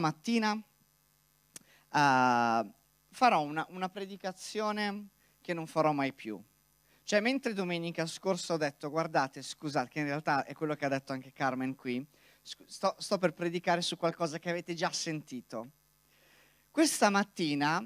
mattina uh, farò una, una predicazione che non farò mai più. Cioè, mentre domenica scorsa ho detto, guardate, scusate, che in realtà è quello che ha detto anche Carmen qui, sto, sto per predicare su qualcosa che avete già sentito. Questa mattina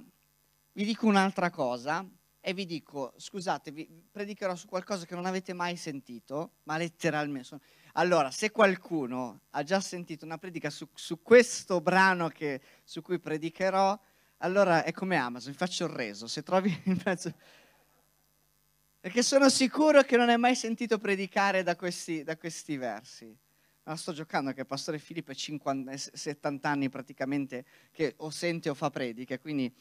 vi dico un'altra cosa e vi dico, scusate, vi predicherò su qualcosa che non avete mai sentito, ma letteralmente. Allora, se qualcuno ha già sentito una predica su, su questo brano che, su cui predicherò, allora è come Amazon, vi faccio il reso. Se trovi il pezzo perché sono sicuro che non hai mai sentito predicare da questi, da questi versi. Ma sto giocando che il pastore Filippo è 50, 70 anni praticamente che o sente o fa prediche, quindi...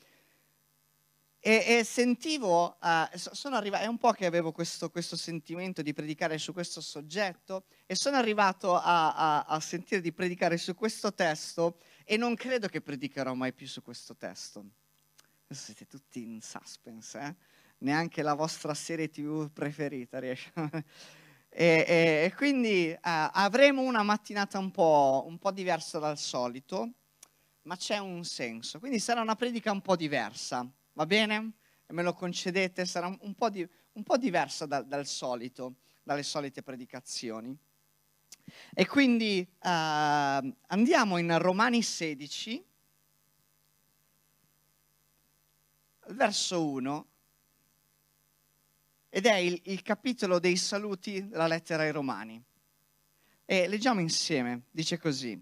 E, e sentivo, uh, sono arrivato, è un po' che avevo questo, questo, sentimento di predicare su questo soggetto e sono arrivato a, a, a sentire di predicare su questo testo e non credo che predicherò mai più su questo testo. Siete tutti in suspense, eh? neanche la vostra serie tv preferita riesce e, e, e, quindi uh, avremo una mattinata un po', un po' diversa dal solito, ma c'è un senso. Quindi sarà una predica un po' diversa, va bene? E me lo concedete, sarà un po', di, un po diversa da, dal solito, dalle solite predicazioni. E quindi uh, andiamo in Romani 16, verso 1 ed è il, il capitolo dei saluti della lettera ai Romani. E leggiamo insieme, dice così.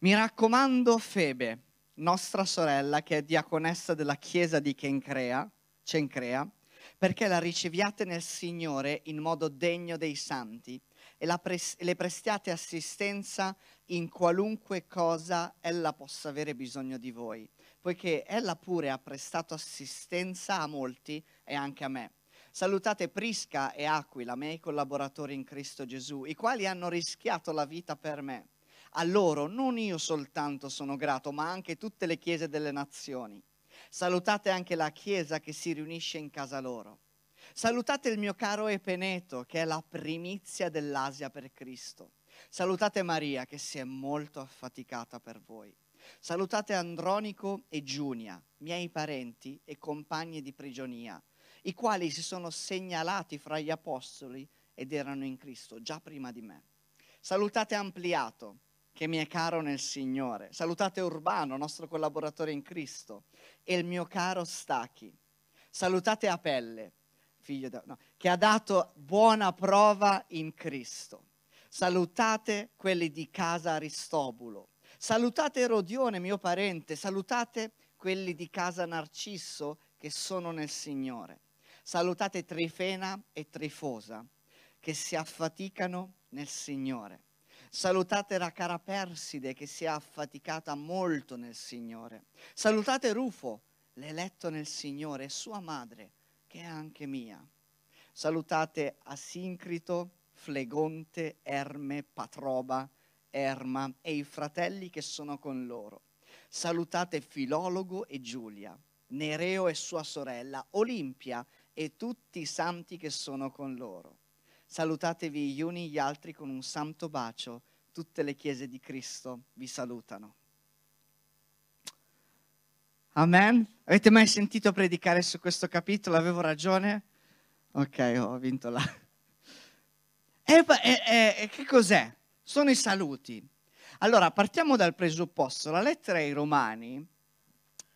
Mi raccomando Febe, nostra sorella che è diaconessa della chiesa di Cencrea, Cencrea perché la riceviate nel Signore in modo degno dei santi e pres- le prestiate assistenza in qualunque cosa ella possa avere bisogno di voi, poiché ella pure ha prestato assistenza a molti e anche a me. Salutate Prisca e Aquila, miei collaboratori in Cristo Gesù, i quali hanno rischiato la vita per me. A loro non io soltanto sono grato, ma anche tutte le chiese delle nazioni. Salutate anche la chiesa che si riunisce in casa loro. Salutate il mio caro Epeneto, che è la primizia dell'Asia per Cristo. Salutate Maria, che si è molto affaticata per voi. Salutate Andronico e Giunia, miei parenti e compagni di prigionia i quali si sono segnalati fra gli apostoli ed erano in Cristo già prima di me. Salutate Ampliato, che mi è caro nel Signore. Salutate Urbano, nostro collaboratore in Cristo, e il mio caro Stachi. Salutate Apelle, figlio da, no, che ha dato buona prova in Cristo. Salutate quelli di casa Aristobulo. Salutate Erodione, mio parente. Salutate quelli di casa Narcisso che sono nel Signore. Salutate Trifena e Trifosa, che si affaticano nel Signore. Salutate la cara Perside, che si è affaticata molto nel Signore. Salutate Rufo, l'eletto nel Signore, e sua madre, che è anche mia. Salutate Asincrito, Flegonte, Erme, Patroba, Erma e i fratelli che sono con loro. Salutate Filologo e Giulia, Nereo e sua sorella, Olimpia e tutti i santi che sono con loro. Salutatevi gli uni gli altri con un santo bacio. Tutte le chiese di Cristo vi salutano. Amen. Avete mai sentito predicare su questo capitolo? Avevo ragione? Ok, ho vinto là. E, e, e, che cos'è? Sono i saluti. Allora, partiamo dal presupposto. La lettera ai Romani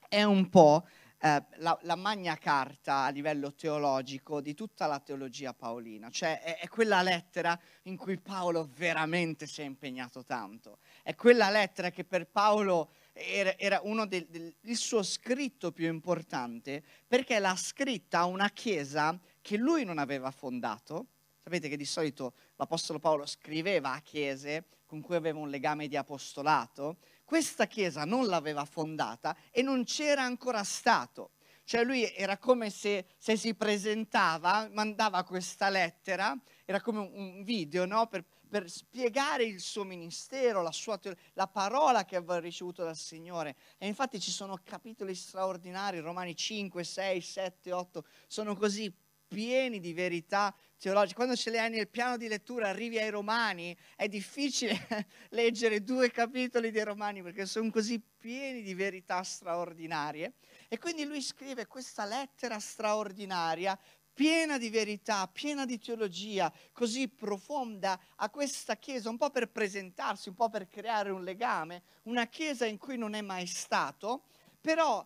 è un po' la, la, magna carta a livello teologico di tutta la teologia paolina, cioè è, è, quella lettera in cui Paolo veramente si è impegnato tanto, è quella lettera che per Paolo era, era uno del, del, il suo scritto più importante perché l'ha scritta a una chiesa che lui non aveva fondato. Sapete che di solito l'Apostolo Paolo scriveva a chiese con cui aveva un legame di apostolato, questa chiesa non l'aveva fondata e non c'era ancora stato. Cioè lui era come se, se si presentava, mandava questa lettera, era come un video no? per, per, spiegare il suo ministero, la, sua, la parola che aveva ricevuto dal Signore. E infatti ci sono capitoli straordinari, Romani 5, 6, 7, 8, sono così pieni di verità teologiche. Quando ce le hai nel piano di lettura, arrivi ai Romani, è difficile leggere due capitoli dei Romani perché sono così pieni di verità straordinarie. E quindi lui scrive questa lettera straordinaria piena di verità, piena di teologia, così profonda a questa chiesa, un po' per presentarsi, un po' per creare un legame, una chiesa in cui non è mai stato, però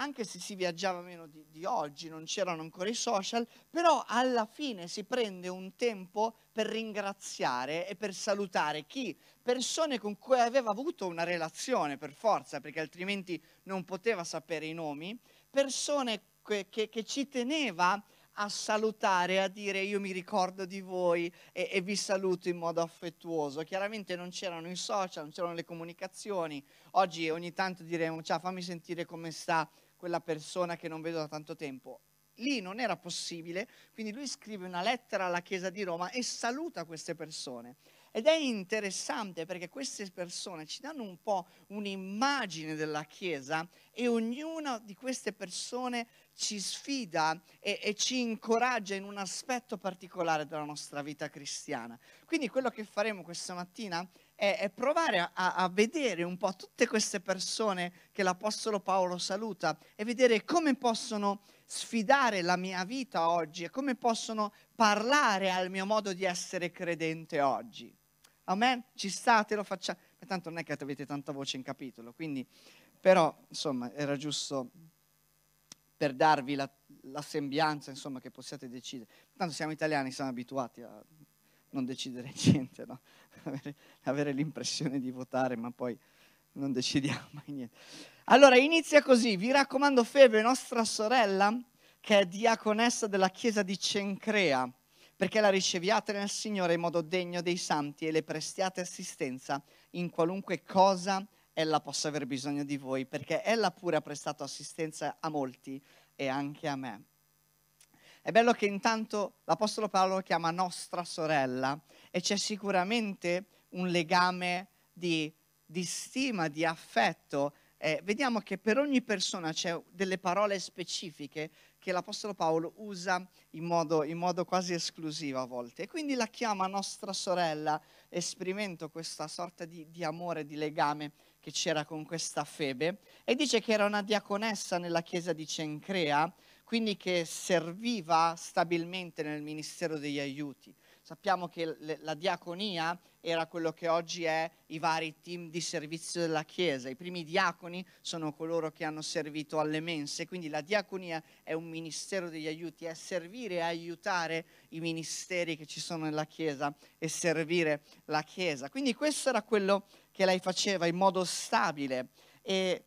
anche se si viaggiava meno di, di, oggi, non c'erano ancora i social, però alla fine si prende un tempo per ringraziare e per salutare chi? Persone con cui aveva avuto una relazione per forza, perché altrimenti non poteva sapere i nomi, persone che, che, che ci teneva a salutare, a dire io mi ricordo di voi e, e, vi saluto in modo affettuoso. Chiaramente non c'erano i social, non c'erano le comunicazioni. Oggi ogni tanto diremo, ciao fammi sentire come sta quella persona che non vedo da tanto tempo. Lì non era possibile, quindi lui scrive una lettera alla Chiesa di Roma e saluta queste persone. Ed è interessante perché queste persone ci danno un po' un'immagine della Chiesa e ognuna di queste persone ci sfida e, e, ci incoraggia in un aspetto particolare della nostra vita cristiana. Quindi quello che faremo questa mattina è, è provare a, a, vedere un po' tutte queste persone che l'Apostolo Paolo saluta e vedere come possono sfidare la mia vita oggi e come possono parlare al mio modo di essere credente oggi. Amen? Ci state, lo facciamo. Tanto non è che avete tanta voce in capitolo, quindi però insomma era giusto per darvi la, la sembianza, insomma, che possiate decidere. Tanto siamo italiani, siamo abituati a non decidere niente, no? avere, avere l'impressione di votare, ma poi non decidiamo mai niente. Allora, inizia così. Vi raccomando Febe, nostra sorella, che è diaconessa della chiesa di Cencrea, perché la riceviate nel Signore in modo degno dei santi e le prestiate assistenza in qualunque cosa ella possa aver bisogno di voi, perché ella pure ha prestato assistenza a molti e anche a me. È bello che intanto l'Apostolo Paolo lo chiama nostra sorella e c'è sicuramente un legame di, di stima, di affetto. Eh, vediamo che per ogni persona c'è delle parole specifiche che l'Apostolo Paolo usa in modo, in modo quasi esclusivo a volte. E quindi la chiama nostra sorella, esprimendo questa sorta di, di amore, di legame che c'era con questa Febe e dice che era una diaconessa nella chiesa di Cencrea, quindi che serviva stabilmente nel ministero degli aiuti. Sappiamo che la diaconia era quello che oggi è i vari team di servizio della Chiesa. I primi diaconi sono coloro che hanno servito alle mense, quindi la diaconia è un ministero degli aiuti, è servire e aiutare i ministeri che ci sono nella Chiesa e servire la Chiesa. Quindi questo era quello che lei faceva in modo stabile e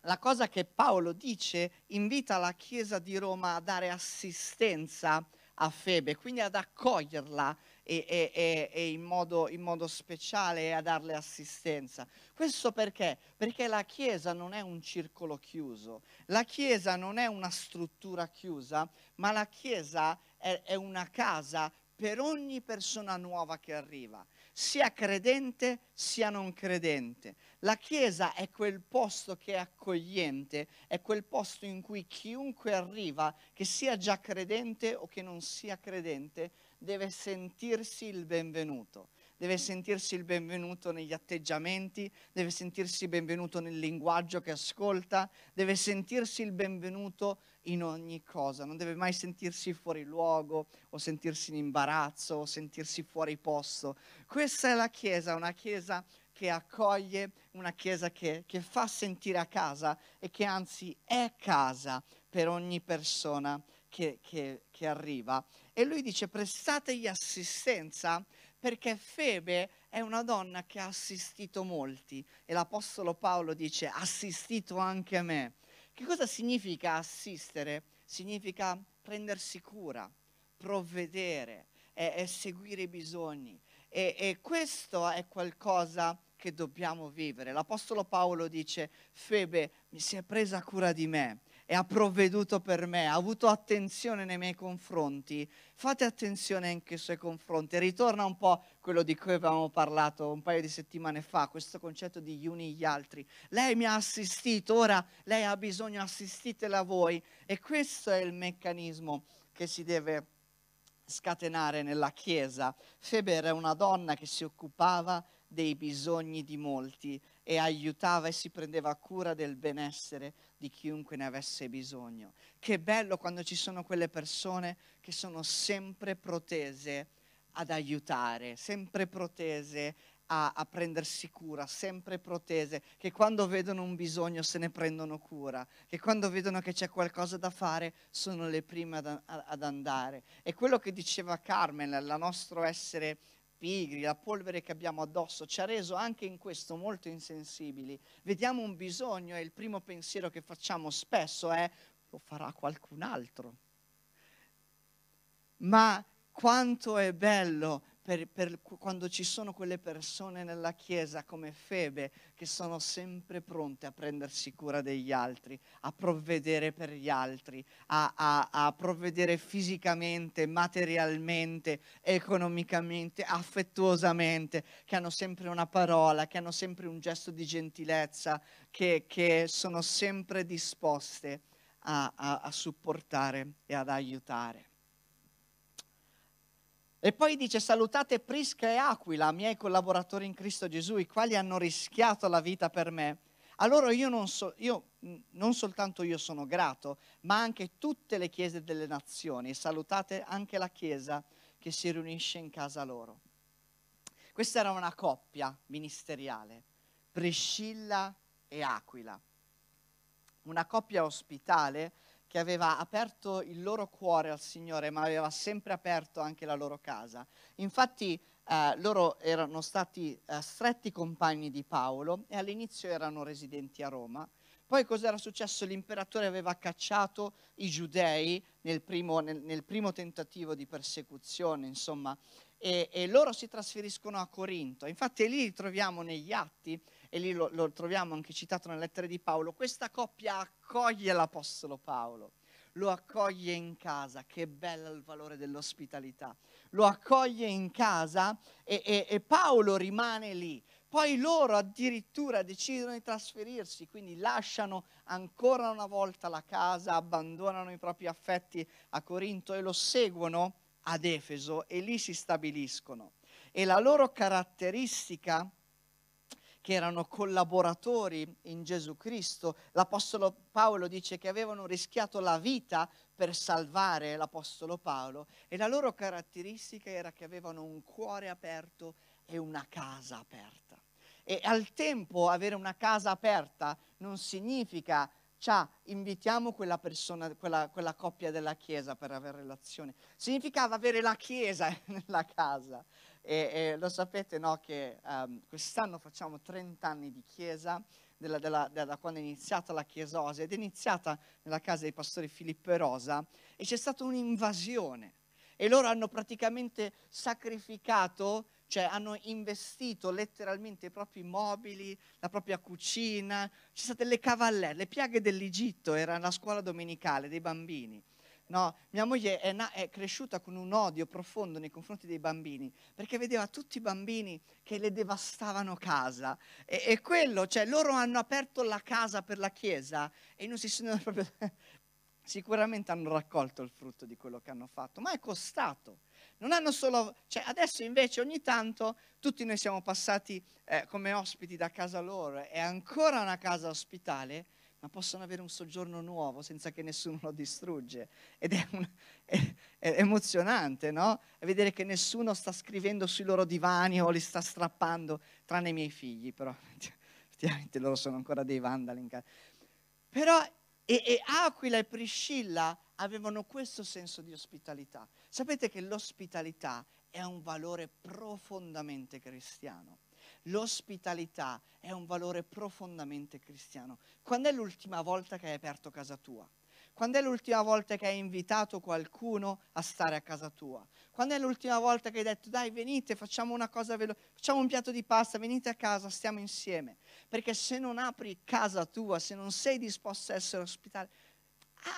la cosa che Paolo dice invita la Chiesa di Roma a dare assistenza a Febe, quindi ad accoglierla e, e, e, e in, modo, in, modo, speciale a darle assistenza. Questo perché? Perché la Chiesa non è un circolo chiuso, la Chiesa non è una struttura chiusa, ma la Chiesa è, è una casa per ogni persona nuova che arriva sia credente sia non credente. La Chiesa è quel posto che è accogliente, è quel posto in cui chiunque arriva, che sia già credente o che non sia credente, deve sentirsi il benvenuto deve sentirsi il benvenuto negli atteggiamenti, deve sentirsi benvenuto nel linguaggio che ascolta, deve sentirsi il benvenuto in ogni cosa, non deve mai sentirsi fuori luogo o sentirsi in imbarazzo o sentirsi fuori posto. Questa è la Chiesa, una Chiesa che accoglie, una Chiesa che, che fa sentire a casa e che anzi è casa per ogni persona che, che, che arriva. E lui dice prestategli assistenza perché Febe è una donna che ha assistito molti e l'Apostolo Paolo dice assistito anche a me. Che cosa significa assistere? Significa prendersi cura, provvedere, e, e seguire i bisogni. E, e questo è qualcosa che dobbiamo vivere. L'Apostolo Paolo dice, Febe mi si è presa cura di me e ha provveduto per me, ha avuto attenzione nei miei confronti, fate attenzione anche ai suoi confronti. Ritorna un po' quello di cui avevamo parlato un paio di settimane fa, questo concetto di gli uni gli altri. Lei mi ha assistito, ora lei ha bisogno, assistitela voi. E questo è il meccanismo che si deve scatenare nella Chiesa. Febe era una donna che si occupava dei bisogni di molti e aiutava e si prendeva cura del benessere di chiunque ne avesse bisogno. Che bello quando ci sono quelle persone che sono sempre protese ad aiutare, sempre protese a, a, prendersi cura, sempre protese, che quando vedono un bisogno se ne prendono cura, che quando vedono che c'è qualcosa da fare sono le prime ad, ad andare. E quello che diceva Carmen, il nostro essere pigri, la polvere che abbiamo addosso, ci ha reso anche in questo molto insensibili. Vediamo un bisogno e il primo pensiero che facciamo spesso è lo farà qualcun altro. Ma quanto è bello per, per, quando ci sono quelle persone nella Chiesa come Febe che sono sempre pronte a prendersi cura degli altri, a provvedere per gli altri, a, a, a provvedere fisicamente, materialmente, economicamente, affettuosamente, che hanno sempre una parola, che hanno sempre un gesto di gentilezza, che, che sono sempre disposte a, a supportare e ad aiutare. E poi dice salutate Prisca e Aquila, miei collaboratori in Cristo Gesù, i quali hanno rischiato la vita per me. Allora io non, so, io, non soltanto io sono grato, ma anche tutte le chiese delle nazioni. Salutate anche la chiesa che si riunisce in casa loro. Questa era una coppia ministeriale, Priscilla e Aquila. Una coppia ospitale che aveva aperto il loro cuore al Signore, ma aveva sempre aperto anche la loro casa. Infatti eh, loro erano stati eh, stretti compagni di Paolo e all'inizio erano residenti a Roma. Poi cos'era successo? L'imperatore aveva cacciato i giudei nel primo, nel, nel primo tentativo di persecuzione, insomma, e, e, loro si trasferiscono a Corinto. Infatti lì li troviamo negli atti e lì lo, lo troviamo anche citato nelle lettere di Paolo, questa coppia accoglie l'Apostolo Paolo lo accoglie in casa, che bello il valore dell'ospitalità, lo accoglie in casa e, e, e, Paolo rimane lì. Poi loro addirittura decidono di trasferirsi, quindi lasciano ancora una volta la casa, abbandonano i propri affetti a Corinto e lo seguono ad Efeso e lì si stabiliscono. E la loro caratteristica che erano collaboratori in Gesù Cristo. L'Apostolo Paolo dice che avevano rischiato la vita per salvare l'Apostolo Paolo e la loro caratteristica era che avevano un cuore aperto e una casa aperta. E al tempo avere una casa aperta non significa ciao, invitiamo quella persona, quella, quella, coppia della chiesa per avere relazioni. Significava avere la chiesa nella casa. E, e lo sapete no, che um, quest'anno facciamo 30 anni di chiesa, della, della, da quando è iniziata la chiesosa, ed è iniziata nella casa dei pastori Filippo e Rosa, e c'è stata un'invasione. E loro hanno praticamente sacrificato cioè hanno investito letteralmente i propri mobili, la propria cucina, ci sono state le cavallere, le piaghe dell'Egitto, era la scuola domenicale dei bambini. No, mia moglie è, na- è, cresciuta con un odio profondo nei confronti dei bambini, perché vedeva tutti i bambini che le devastavano casa. E, e quello, cioè loro hanno aperto la casa per la chiesa e non si sono proprio... Sicuramente hanno raccolto il frutto di quello che hanno fatto, ma è costato. Non hanno solo... Cioè adesso invece ogni tanto tutti noi siamo passati eh, come ospiti da casa loro, è ancora una casa ospitale, ma possono avere un soggiorno nuovo senza che nessuno lo distrugge. Ed è, un, è, è emozionante, no? vedere che nessuno sta scrivendo sui loro divani o li sta strappando, tranne i miei figli, però effettivamente loro sono ancora dei vandali in casa. Però, e, e Aquila e Priscilla avevano questo senso di ospitalità. Sapete che l'ospitalità è un valore profondamente cristiano. L'ospitalità è un valore profondamente cristiano. Quando è l'ultima volta che hai aperto casa tua? Quando è l'ultima volta che hai invitato qualcuno a stare a casa tua? Quando è l'ultima volta che hai detto dai venite, facciamo una cosa veloce, facciamo un piatto di pasta, venite a casa, stiamo insieme? Perché se non apri casa tua, se non sei disposto a essere ospitale,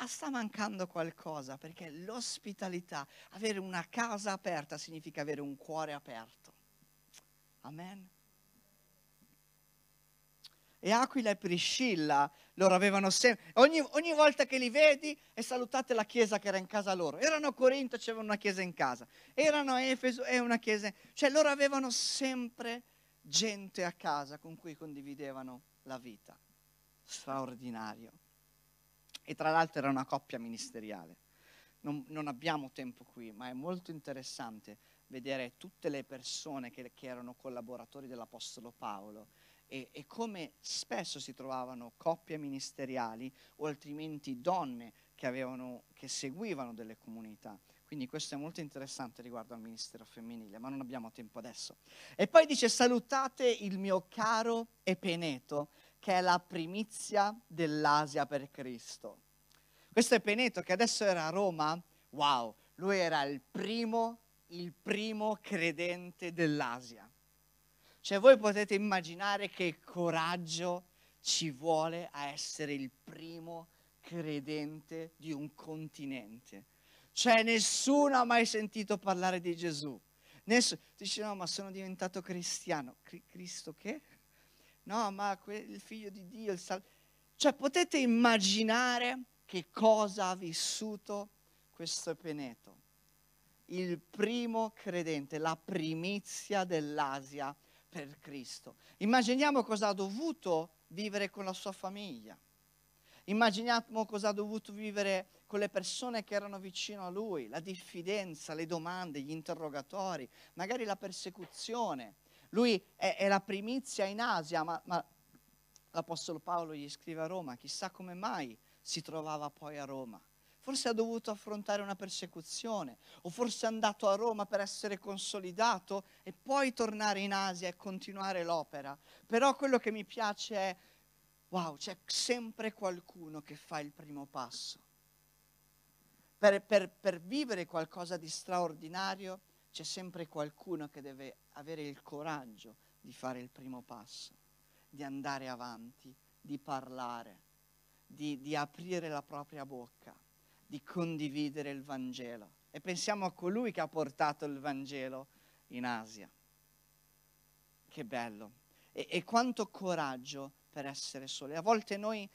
ah, sta mancando qualcosa, perché l'ospitalità, avere una casa aperta significa avere un cuore aperto. Amen. E Aquila e Priscilla, loro avevano sempre, ogni, ogni, volta che li vedi e salutate la chiesa che era in casa loro. Erano a Corinto, c'era una chiesa in casa, erano a Efeso e una chiesa, cioè loro avevano sempre gente a casa con cui condividevano la vita. Straordinario. E tra l'altro era una coppia ministeriale. Non, non abbiamo tempo qui, ma è molto interessante vedere tutte le persone che, che erano collaboratori dell'Apostolo Paolo e, e, come spesso si trovavano coppie ministeriali o altrimenti donne che, avevano, che seguivano delle comunità. Quindi questo è molto interessante riguardo al ministero femminile, ma non abbiamo tempo adesso. E poi dice salutate il mio caro Epeneto, che è la primizia dell'Asia per Cristo. Questo Epeneto che adesso era a Roma, wow, lui era il primo, il primo credente dell'Asia. Cioè voi potete immaginare che coraggio ci vuole a essere il primo credente di un continente. Cioè nessuno ha mai sentito parlare di Gesù. Nessuno dice no, ma sono diventato cristiano. Cristo che? No, ma il figlio di Dio, il sal... Cioè potete immaginare che cosa ha vissuto questo Peneto. Il primo credente, la primizia dell'Asia per Cristo. Immaginiamo cosa ha dovuto vivere con la sua famiglia. Immaginiamo cosa ha dovuto vivere con le persone che erano vicino a lui, la diffidenza, le domande, gli interrogatori, magari la persecuzione. Lui è, è la primizia in Asia, ma, ma l'Apostolo Paolo gli scrive a Roma, chissà come mai si trovava poi a Roma. Forse ha dovuto affrontare una persecuzione, o forse è andato a Roma per essere consolidato e poi tornare in Asia e continuare l'opera. Però quello che mi piace è, wow, c'è sempre qualcuno che fa il primo passo per, per, per vivere qualcosa di straordinario c'è sempre qualcuno che deve avere il coraggio di fare il primo passo, di andare avanti, di parlare, di, di, aprire la propria bocca, di condividere il Vangelo. E pensiamo a colui che ha portato il Vangelo in Asia. Che bello. E, e quanto coraggio per essere soli. A volte noi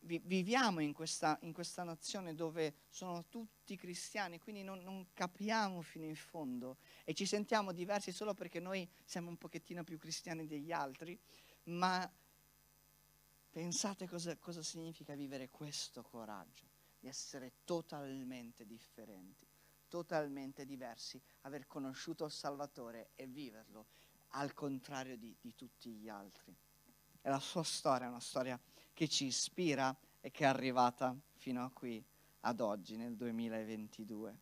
viviamo in questa, in questa, nazione dove sono tutti cristiani, quindi non, non, capiamo fino in fondo e ci sentiamo diversi solo perché noi siamo un pochettino più cristiani degli altri, ma pensate cosa, cosa significa vivere questo coraggio, di essere totalmente differenti, totalmente diversi, aver conosciuto il Salvatore e viverlo al contrario di, di tutti gli altri. E la sua storia è una storia che ci ispira e che è arrivata fino a qui, ad oggi, nel 2022.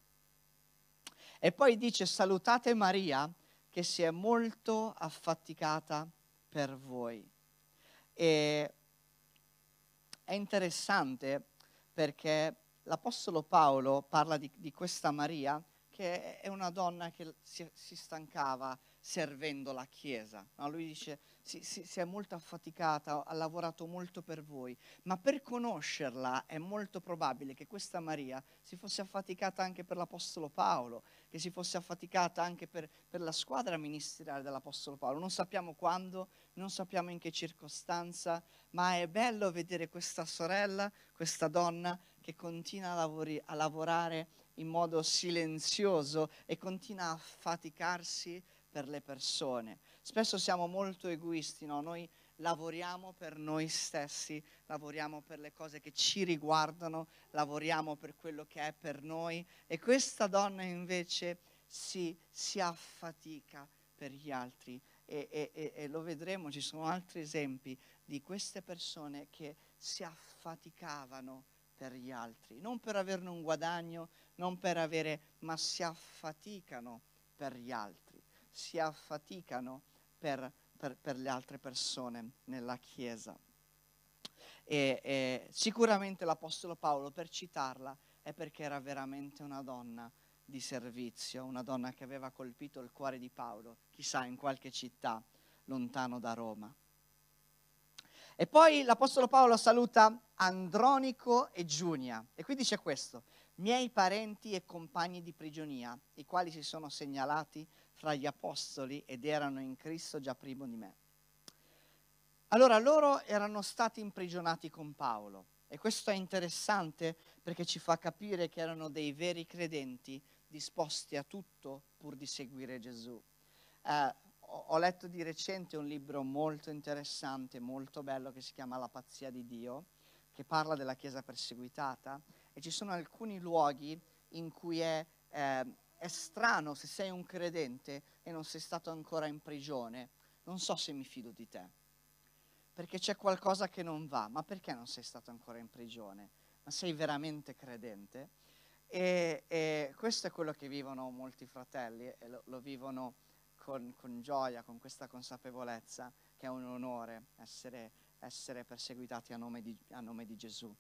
E poi dice salutate Maria che si è molto affaticata per voi. E è interessante perché l'Apostolo Paolo parla di, di questa Maria che è una donna che si, si stancava servendo la Chiesa. No? Lui dice si, si, si, è molto affaticata, ha lavorato molto per voi, ma per conoscerla è molto probabile che questa Maria si fosse affaticata anche per l'Apostolo Paolo, che si fosse affaticata anche per, per la squadra ministeriale dell'Apostolo Paolo. Non sappiamo quando, non sappiamo in che circostanza, ma è bello vedere questa sorella, questa donna che continua a, lavori, a lavorare in modo silenzioso e continua a faticarsi per le persone. Spesso siamo molto egoisti, no? noi lavoriamo per noi stessi, lavoriamo per le cose che ci riguardano, lavoriamo per quello che è per noi e questa donna invece si, si affatica per gli altri e, e, e, lo vedremo, ci sono altri esempi di queste persone che si affaticavano per gli altri, non per averne un guadagno, non per avere, ma si affaticano per gli altri si affaticano per, per, per le altre persone nella Chiesa. E, e sicuramente l'Apostolo Paolo, per citarla, è perché era veramente una donna di servizio, una donna che aveva colpito il cuore di Paolo, chissà in qualche città lontano da Roma. E poi l'Apostolo Paolo saluta Andronico e Giunia e qui dice questo, miei parenti e compagni di prigionia, i quali si sono segnalati fra gli apostoli ed erano in Cristo già prima di me. Allora loro erano stati imprigionati con Paolo e questo è interessante perché ci fa capire che erano dei veri credenti disposti a tutto pur di seguire Gesù. Eh, ho letto di recente un libro molto interessante, molto bello, che si chiama La pazzia di Dio, che parla della Chiesa perseguitata e ci sono alcuni luoghi in cui è, eh, è strano se sei un credente e non sei stato ancora in prigione, non so se mi fido di te perché c'è qualcosa che non va. Ma perché non sei stato ancora in prigione? Ma sei veramente credente? E, e questo è quello che vivono molti fratelli e lo, lo vivono con, con, gioia, con questa consapevolezza che è un onore essere, essere perseguitati a nome, di, a nome di Gesù.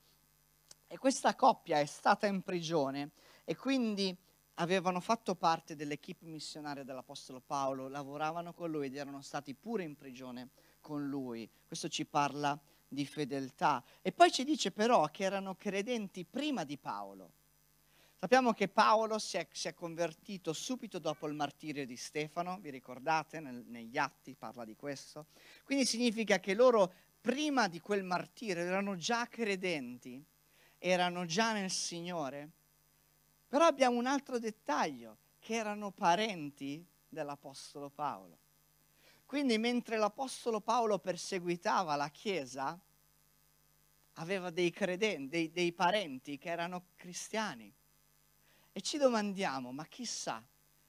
E questa coppia è stata in prigione e quindi avevano fatto parte dell'equipe missionaria dell'Apostolo Paolo, lavoravano con lui ed erano stati pure in prigione con lui. Questo ci parla di fedeltà. E poi ci dice però che erano credenti prima di Paolo. Sappiamo che Paolo si è, si è convertito subito dopo il martirio di Stefano, vi ricordate, nel, negli atti parla di questo. Quindi significa che loro prima di quel martirio erano già credenti, erano già nel Signore. Però abbiamo un altro dettaglio, che erano parenti dell'Apostolo Paolo. Quindi mentre l'Apostolo Paolo perseguitava la Chiesa, aveva dei credenti, dei, dei parenti che erano cristiani. E ci domandiamo, ma chissà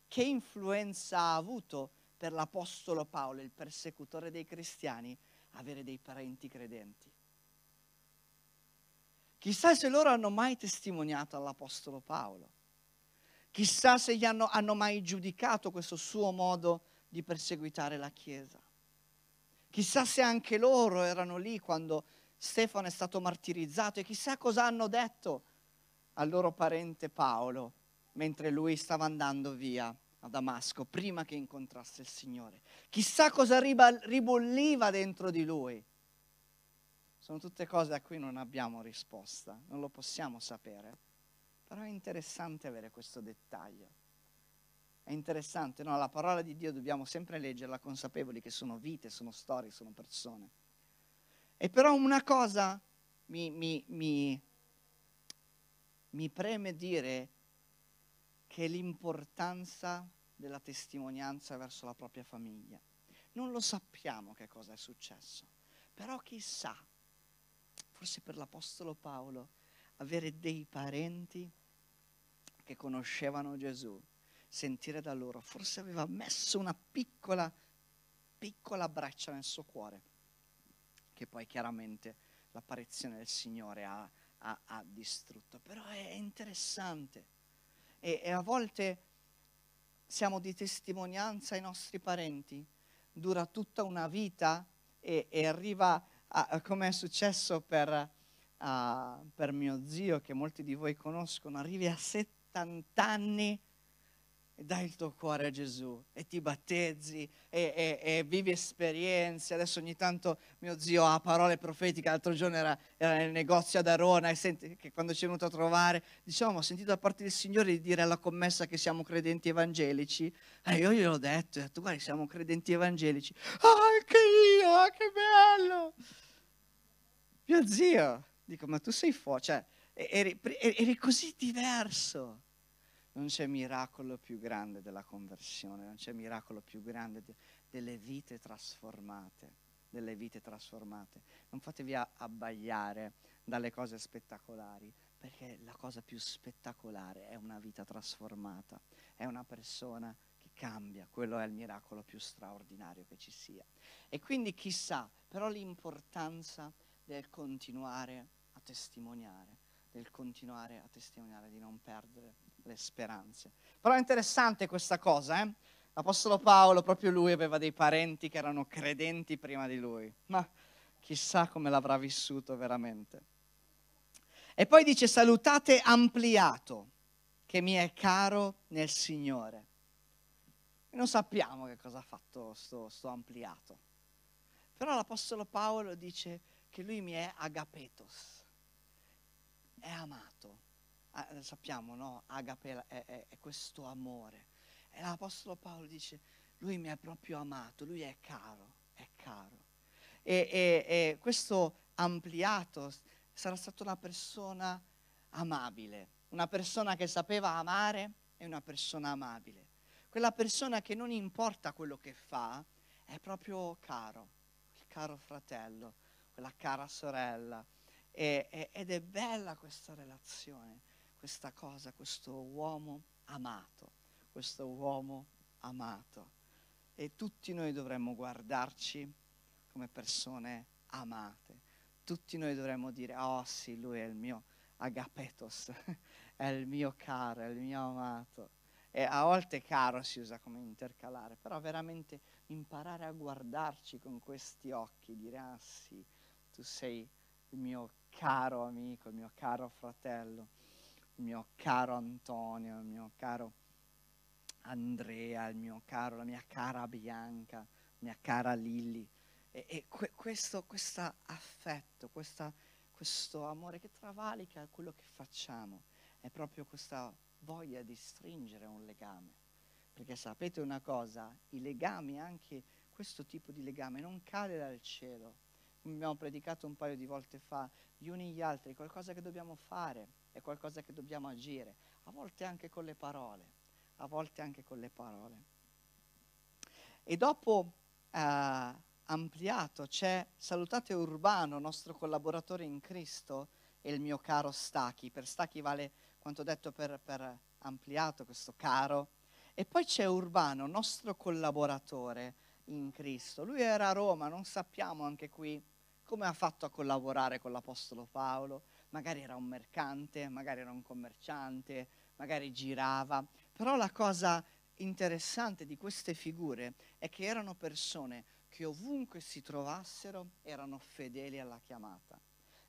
che influenza ha avuto per l'Apostolo Paolo, il persecutore dei cristiani, avere dei parenti credenti. Chissà se loro hanno mai testimoniato all'Apostolo Paolo. Chissà se gli hanno, hanno mai giudicato questo suo modo di perseguitare la Chiesa. Chissà se anche loro erano lì quando Stefano è stato martirizzato e chissà cosa hanno detto al loro parente Paolo mentre lui stava andando via a Damasco prima che incontrasse il Signore. Chissà cosa ribolliva dentro di lui. Sono tutte cose a cui non abbiamo risposta, non lo possiamo sapere, però è interessante avere questo dettaglio. È interessante, no? La parola di Dio dobbiamo sempre leggerla consapevoli che sono vite, sono storie, sono persone. E però una cosa mi, mi, mi, mi preme dire che l'importanza della testimonianza verso la propria famiglia. Non lo sappiamo che cosa è successo, però chissà, forse per l'Apostolo Paolo, avere dei parenti che conoscevano Gesù sentire da loro. Forse aveva messo una piccola, piccola breccia nel suo cuore, che poi chiaramente l'apparizione del Signore ha, ha, ha distrutto. Però è interessante. E, e, a volte siamo di testimonianza ai nostri parenti, dura tutta una vita e, e arriva, come è successo per, a, per mio zio, che molti di voi conoscono, arrivi a 70 anni dai il tuo cuore a Gesù e ti battezzi e, e, e, vivi esperienze. Adesso ogni tanto mio zio ha parole profetiche, l'altro giorno era, era nel negozio ad Arona e senti, che quando ci è venuto a trovare, diciamo, ho sentito da parte del Signore di dire alla commessa che siamo credenti evangelici. E io gliel'ho detto, ho detto, guarda, siamo credenti evangelici. Ah, anche io, ah, che bello! Mio zio, dico, ma tu sei fuori, cioè, eri, eri così diverso non c'è miracolo più grande della conversione, non c'è miracolo più grande de- delle vite trasformate, delle vite trasformate. Non fatevi abbagliare dalle cose spettacolari, perché la cosa più spettacolare è una vita trasformata, è una persona che cambia, quello è il miracolo più straordinario che ci sia. E quindi chissà, però l'importanza del continuare a testimoniare, del continuare a testimoniare, di non perdere le speranze. Però è interessante questa cosa, eh? L'Apostolo Paolo, proprio lui, aveva dei parenti che erano credenti prima di lui, ma chissà come l'avrà vissuto veramente. E poi dice salutate ampliato, che mi è caro nel Signore. E non sappiamo che cosa ha fatto sto, sto ampliato. Però l'Apostolo Paolo dice che lui mi è agapetos, è amato ah, sappiamo, no? Agape è, è, è questo amore. E l'Apostolo Paolo dice, lui mi ha proprio amato, lui è caro, è caro. E, e, e questo ampliato sarà stata una persona amabile, una persona che sapeva amare e una persona amabile. Quella persona che non importa quello che fa, è proprio caro, il caro fratello, quella cara sorella. E, ed è bella questa relazione, questa cosa, questo uomo amato, questo uomo amato. E tutti noi dovremmo guardarci come persone amate. Tutti noi dovremmo dire, oh sì, lui è il mio agapetos, è il mio caro, è il mio amato. E a volte caro si usa come intercalare, però veramente imparare a guardarci con questi occhi, dire, ah sì, tu sei il mio caro amico, il mio caro fratello, mio caro Antonio, il mio caro Andrea, il mio caro, la mia cara Bianca, la mia cara Lilli. E, e que, questo affetto, questa, questo amore che travalica quello che facciamo, è proprio questa voglia di stringere un legame. Perché sapete una cosa, i legami, anche questo tipo di legame, non cade dal cielo. Come abbiamo predicato un paio di volte fa, gli uni gli altri, qualcosa che dobbiamo fare, è qualcosa che dobbiamo agire, a volte anche con le parole, a volte anche con le parole. E dopo eh, ampliato c'è salutate Urbano, nostro collaboratore in Cristo, e il mio caro Stachi. Per Stachi vale quanto detto per, per ampliato, questo caro. E poi c'è Urbano, nostro collaboratore in Cristo. Lui era a Roma, non sappiamo anche qui come ha fatto a collaborare con l'Apostolo Paolo. Magari era un mercante, magari era un commerciante, magari girava. Però la cosa interessante di queste figure è che erano persone che ovunque si trovassero erano fedeli alla chiamata,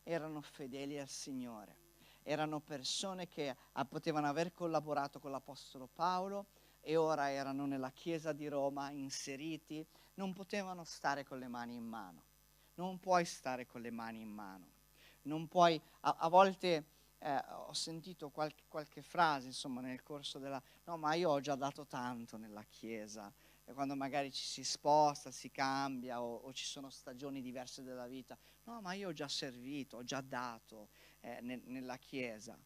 erano fedeli al Signore erano persone che ah, potevano aver collaborato con l'Apostolo Paolo e ora erano nella Chiesa di Roma inseriti, non potevano stare con le mani in mano. Non puoi stare con le mani in mano. Non puoi, a, a volte eh, ho sentito qualche, qualche, frase, insomma, nel corso della... No, ma io ho già dato tanto nella Chiesa. E quando magari ci si sposta, si cambia o, o ci sono stagioni diverse della vita. No, ma io ho già servito, ho già dato eh, ne, nella Chiesa.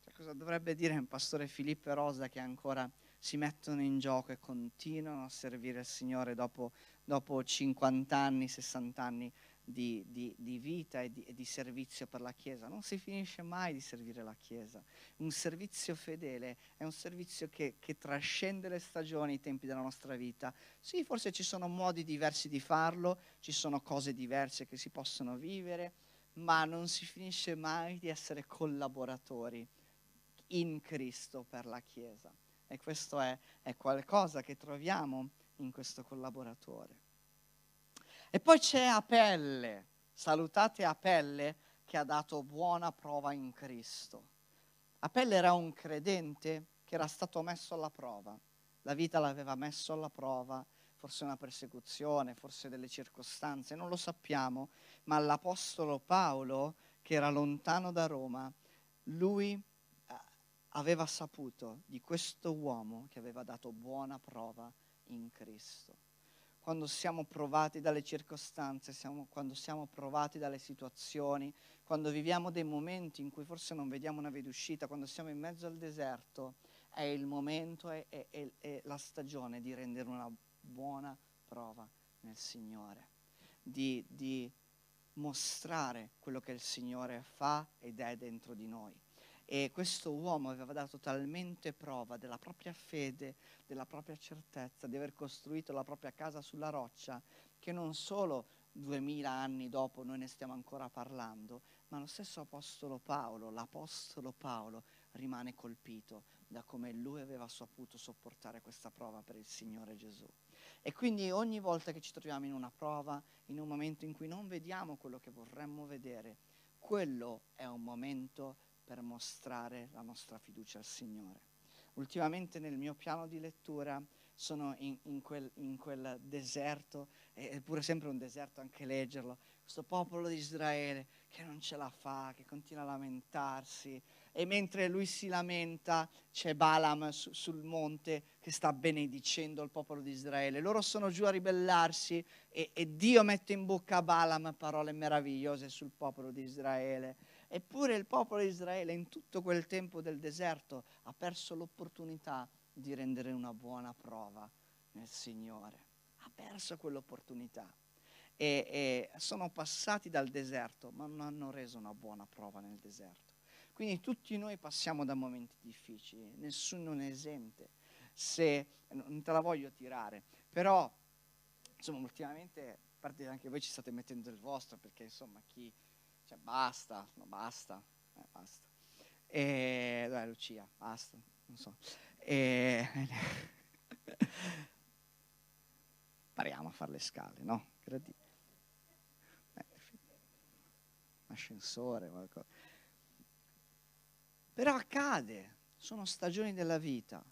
Cioè, cosa dovrebbe dire un pastore Filippo e Rosa che ancora si mettono in gioco e continuano a servire il Signore dopo, dopo 50 anni, 60 anni di, di, di vita e di, e di, servizio per la Chiesa. Non si finisce mai di servire la Chiesa. Un servizio fedele è un servizio che, che trascende le stagioni, i tempi della nostra vita. Sì, forse ci sono modi diversi di farlo, ci sono cose diverse che si possono vivere, ma non si finisce mai di essere collaboratori in Cristo per la Chiesa. E questo è, è qualcosa che troviamo in questo collaboratore. E poi c'è Apelle, salutate Apelle che ha dato buona prova in Cristo. Apelle era un credente che era stato messo alla prova, la vita l'aveva messo alla prova, forse una persecuzione, forse delle circostanze, non lo sappiamo, ma l'Apostolo Paolo, che era lontano da Roma, lui eh, aveva saputo di questo uomo che aveva dato buona prova in Cristo. Quando siamo provati dalle circostanze, siamo, quando siamo provati dalle situazioni, quando viviamo dei momenti in cui forse non vediamo una via d'uscita, quando siamo in mezzo al deserto, è il momento e la stagione di rendere una buona prova nel Signore, di, di mostrare quello che il Signore fa ed è dentro di noi. E questo uomo aveva dato talmente prova della propria fede, della propria certezza, di aver costruito la propria casa sulla roccia, che non solo duemila anni dopo noi ne stiamo ancora parlando, ma lo stesso Apostolo Paolo, l'Apostolo Paolo, rimane colpito da come lui aveva saputo sopportare questa prova per il Signore Gesù. E quindi ogni volta che ci troviamo in una prova, in un momento in cui non vediamo quello che vorremmo vedere, quello è un momento per mostrare la nostra fiducia al Signore. Ultimamente nel mio piano di lettura sono in, in, quel, in quel, deserto, è pure sempre un deserto anche leggerlo, questo popolo di Israele che non ce la fa, che continua a lamentarsi. E mentre lui si lamenta, c'è Balaam su, sul monte che sta benedicendo il popolo di Israele. Loro sono giù a ribellarsi e, e Dio mette in bocca a Balaam parole meravigliose sul popolo di Israele. Eppure il popolo di Israele in tutto quel tempo del deserto ha perso l'opportunità di rendere una buona prova nel Signore. Ha perso quell'opportunità. E, e, sono passati dal deserto, ma non hanno reso una buona prova nel deserto. Quindi tutti noi passiamo da momenti difficili, nessuno ne esente. Se, non te la voglio tirare, però insomma ultimamente, a parte anche voi ci state mettendo il vostro, perché insomma chi, cioè basta, no basta, eh, basta. E, dai Lucia, basta, non so. E, Pariamo a fare le scale, no? Gradi. Eh, ascensore, qualcosa. Però accade, sono stagioni della vita.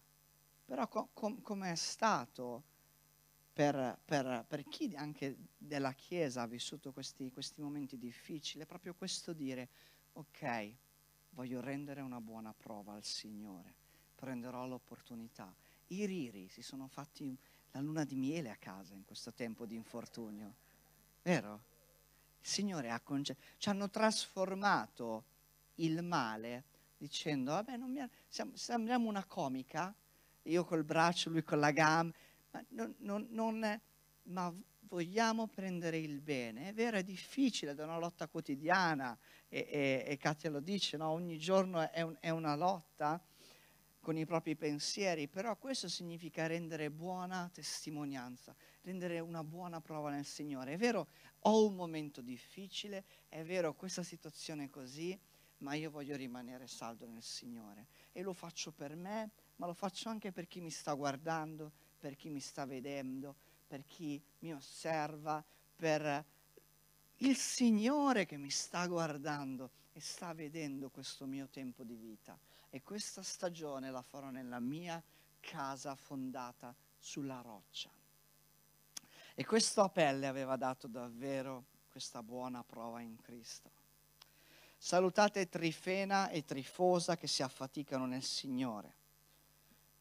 Però com- com- come è stato per, per, per, chi anche della Chiesa ha vissuto questi, questi momenti difficili, è proprio questo dire, ok, voglio rendere una buona prova al Signore, prenderò l'opportunità. I riri si sono fatti la luna di miele a casa in questo tempo di infortunio. Vero? Il Signore ha concesso, ci hanno trasformato il male dicendo, vabbè, mi, siamo, sembriamo una comica, io col braccio, lui con la gamba, ma, non, non, non, ma vogliamo prendere il bene. È vero, è difficile, è una lotta quotidiana e, e, e Katia lo dice, no? ogni giorno è, un, è una lotta con i propri pensieri, però questo significa rendere buona testimonianza, rendere una buona prova nel Signore. È vero, ho un momento difficile, è vero, questa situazione è così, ma io voglio rimanere saldo nel Signore. E lo faccio per me, ma lo faccio anche per chi mi sta guardando, per chi mi sta vedendo, per chi mi osserva, per il Signore che mi sta guardando e sta vedendo questo mio tempo di vita e questa stagione la farò nella mia casa fondata sulla roccia. E questo a aveva dato davvero questa buona prova in Cristo. Salutate Trifena e Trifosa che si affaticano nel Signore.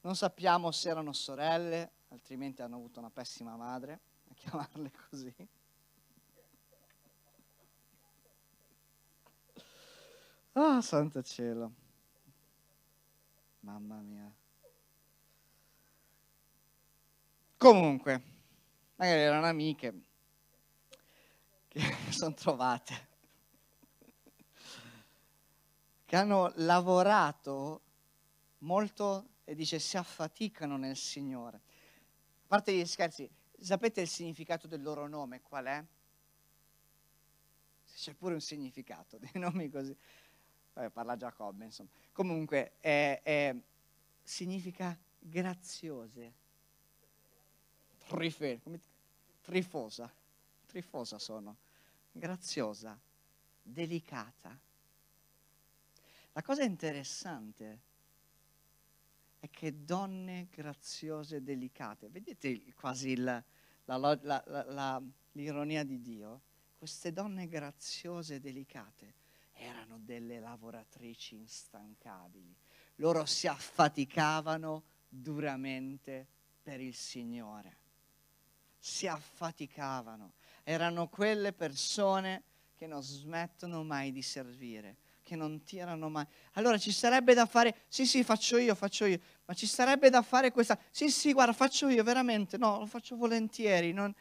Non sappiamo se erano sorelle, altrimenti hanno avuto una pessima madre, a chiamarle così. Ah, oh, santo cielo. Mamma mia. Comunque, magari erano amiche che sono trovate, che hanno lavorato molto e dice si affaticano nel Signore. A parte gli scherzi, sapete il significato del loro nome qual è? C'è pure un significato dei nomi così. Vabbè, parla Giacobbe, insomma. Comunque, è, è, significa graziose. Trife, trifosa. Trifosa sono. Graziosa, delicata. La cosa interessante è che donne graziose e delicate, vedete quasi l'ironia di Dio? Queste donne graziose e delicate erano delle lavoratrici instancabili. Loro si affaticavano duramente per il Signore. Si affaticavano. Erano quelle persone che non smettono mai di servire, che non tirano mai. Allora ci sarebbe da fare, sì sì faccio io, faccio io, ma ci sarebbe da fare questa, sì sì guarda faccio io veramente, no lo faccio volentieri. Non...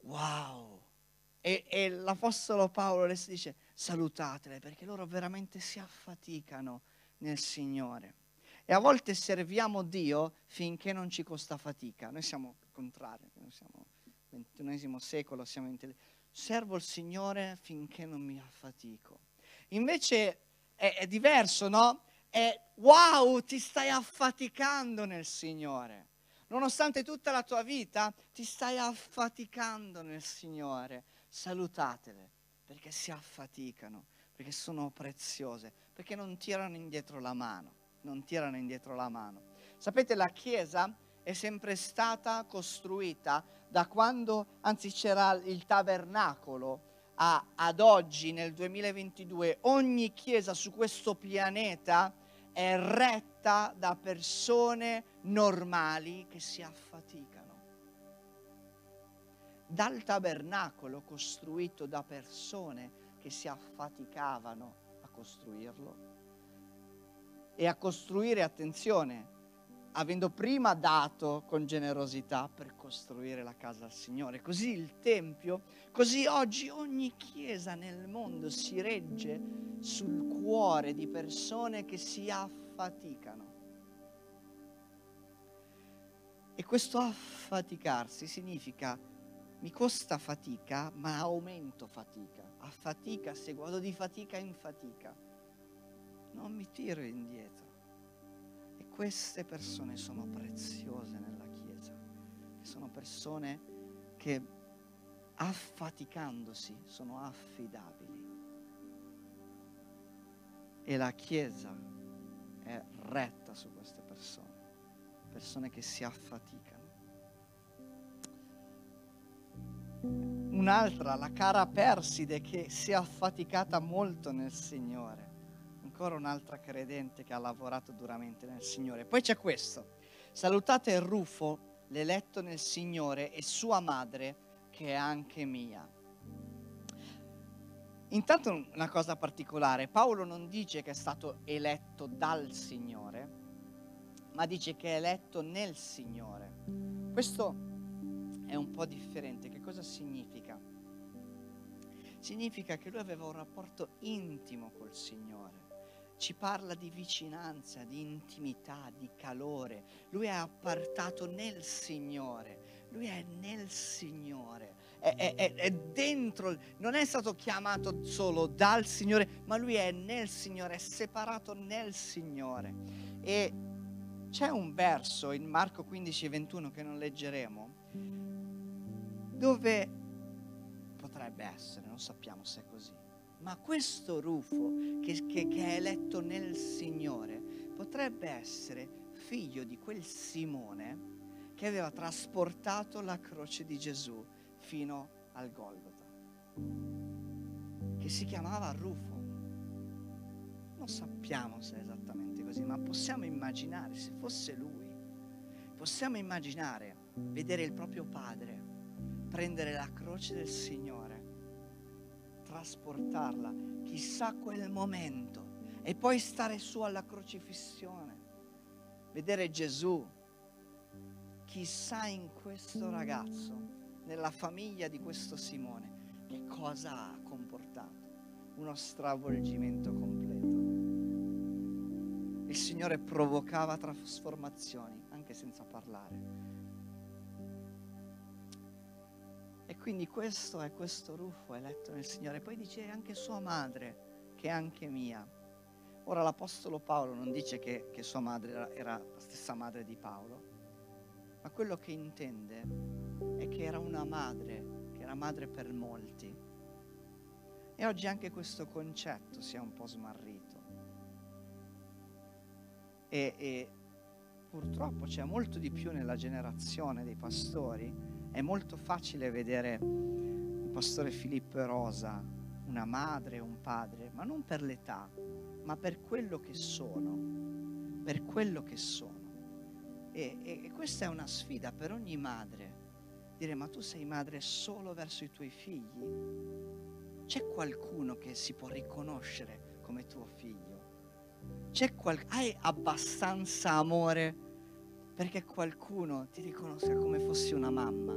Wow! E, e l'Apostolo Paolo le dice salutatele perché loro veramente si affaticano nel Signore. E a volte serviamo Dio finché non ci costa fatica. Noi siamo il contrario, noi siamo ventunesimo secolo, siamo intelligenti. Servo il Signore finché non mi affatico. Invece è, è diverso, no? È wow, ti stai affaticando nel Signore. Nonostante tutta la tua vita, ti stai affaticando nel Signore salutatele perché si affaticano, perché sono preziose, perché non tirano indietro la mano, non tirano indietro la mano. Sapete, la Chiesa è sempre stata costruita da quando, anzi c'era il tabernacolo, a, ad oggi, nel 2022, ogni chiesa su questo pianeta è retta da persone normali che si affaticano. Dal tabernacolo costruito da persone che si affaticavano a costruirlo e a costruire, attenzione, avendo prima dato con generosità per costruire la casa al Signore. Così il Tempio, così oggi ogni chiesa nel mondo si regge sul cuore di persone che si affaticano. E questo affaticarsi significa mi costa fatica, ma aumento fatica. A fatica seguo, vado di fatica in fatica. Non mi tiro indietro queste persone sono preziose nella Chiesa, sono persone che affaticandosi sono affidabili. E la Chiesa è retta su queste persone, persone che si affaticano. Un'altra, la cara Perside, che si è affaticata molto nel Signore ancora un'altra credente che ha lavorato duramente nel Signore. Poi c'è questo. Salutate Rufo, l'eletto nel Signore, e sua madre, che è anche mia. Intanto una cosa particolare, Paolo non dice che è stato eletto dal Signore, ma dice che è eletto nel Signore. Questo è un po' differente. Che cosa significa? Significa che lui aveva un rapporto intimo col Signore ci parla di vicinanza, di intimità, di calore. Lui è appartato nel Signore, lui è nel Signore, è, è, è, dentro, non è stato chiamato solo dal Signore, ma lui è nel Signore, è separato nel Signore. E c'è un verso in Marco 15, 21 che non leggeremo, dove potrebbe essere, non sappiamo se è così ma questo Rufo che, che, che è eletto nel Signore potrebbe essere figlio di quel Simone che aveva trasportato la croce di Gesù fino al Golgota, che si chiamava Rufo. Non sappiamo se è esattamente così, ma possiamo immaginare se fosse lui. Possiamo immaginare vedere il proprio padre prendere la croce del Signore trasportarla, chissà quel momento, e poi stare su alla crocifissione, vedere Gesù, chissà in questo ragazzo, nella famiglia di questo Simone, che cosa ha comportato? Uno stravolgimento completo. Il Signore provocava trasformazioni anche senza parlare. E quindi questo è questo Ruffo eletto nel Signore. Poi dice anche sua madre, che è anche mia. Ora l'Apostolo Paolo non dice che, che sua madre era, era la stessa madre di Paolo, ma quello che intende è che era una madre, che era madre per molti. E oggi anche questo concetto si è un po' smarrito. E, e purtroppo c'è molto di più nella generazione dei pastori è molto facile vedere il pastore Filippo e Rosa, una madre e un padre, ma non per l'età, ma per quello che sono, per quello che sono. E, e, e questa è una sfida per ogni madre, dire ma tu sei madre solo verso i tuoi figli? C'è qualcuno che si può riconoscere come tuo figlio? C'è qual- hai abbastanza amore? Perché qualcuno ti riconosca come fossi una mamma.